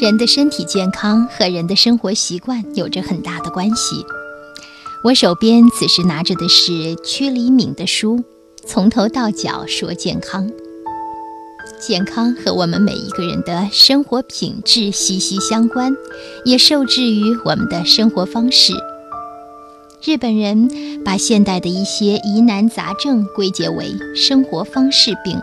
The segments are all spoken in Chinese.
人的身体健康和人的生活习惯有着很大的关系。我手边此时拿着的是屈黎敏的书，《从头到脚说健康》。健康和我们每一个人的生活品质息息相关，也受制于我们的生活方式。日本人把现代的一些疑难杂症归结为生活方式病。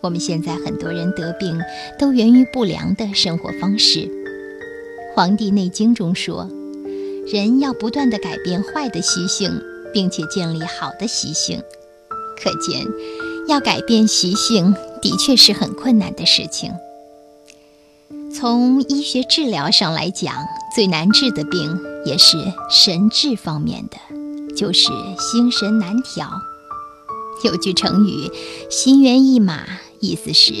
我们现在很多人得病，都源于不良的生活方式。《黄帝内经》中说，人要不断地改变坏的习性，并且建立好的习性。可见，要改变习性的确是很困难的事情。从医学治疗上来讲，最难治的病也是神志方面的，就是心神难调。有句成语“心猿意马”，意思是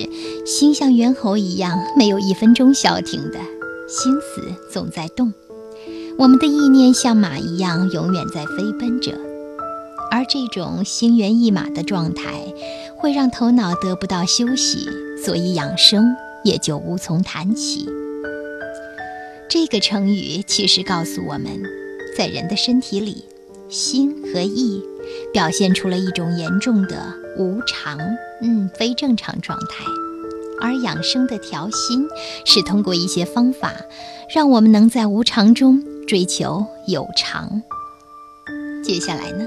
心像猿猴一样，没有一分钟消停的，心思总在动。我们的意念像马一样，永远在飞奔着。而这种心猿意马的状态，会让头脑得不到休息，所以养生也就无从谈起。这个成语其实告诉我们，在人的身体里，心和意表现出了一种严重的无常，嗯，非正常状态。而养生的调心，是通过一些方法，让我们能在无常中追求有常。接下来呢？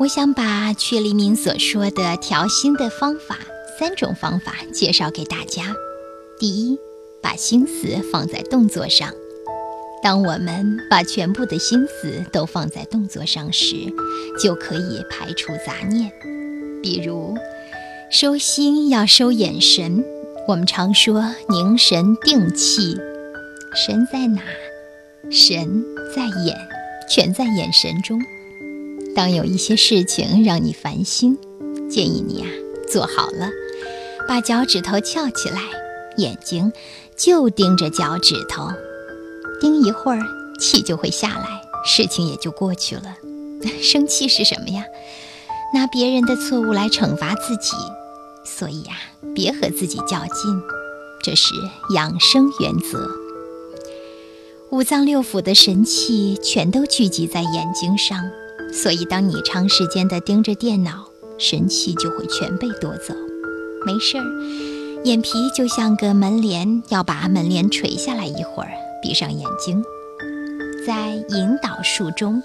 我想把阙黎明所说的调心的方法三种方法介绍给大家。第一，把心思放在动作上。当我们把全部的心思都放在动作上时，就可以排除杂念。比如，收心要收眼神。我们常说凝神定气，神在哪？神在眼，全在眼神中。当有一些事情让你烦心，建议你啊，坐好了，把脚趾头翘起来，眼睛就盯着脚趾头，盯一会儿，气就会下来，事情也就过去了。生气是什么呀？拿别人的错误来惩罚自己，所以呀，别和自己较劲，这是养生原则。五脏六腑的神气全都聚集在眼睛上。所以，当你长时间的盯着电脑，神气就会全被夺走。没事儿，眼皮就像个门帘，要把门帘垂下来一会儿，闭上眼睛。在引导术中，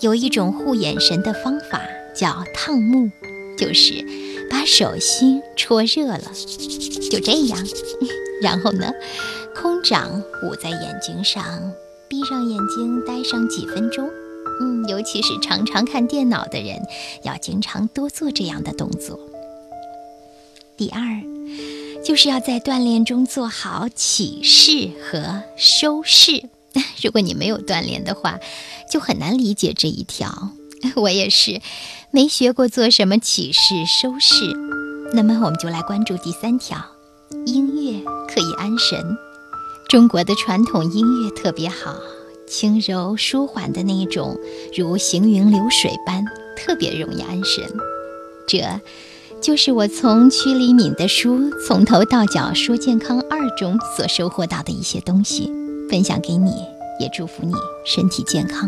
有一种护眼神的方法，叫烫目，就是把手心戳热了，就这样。然后呢，空掌捂在眼睛上，闭上眼睛，待上几分钟。嗯，尤其是常常看电脑的人，要经常多做这样的动作。第二，就是要在锻炼中做好起势和收势。如果你没有锻炼的话，就很难理解这一条。我也是，没学过做什么起势收势。那么，我们就来关注第三条：音乐可以安神。中国的传统音乐特别好。轻柔舒缓的那种，如行云流水般，特别容易安神。这，就是我从曲黎敏的书《从头到脚说健康二》中所收获到的一些东西，分享给你，也祝福你身体健康。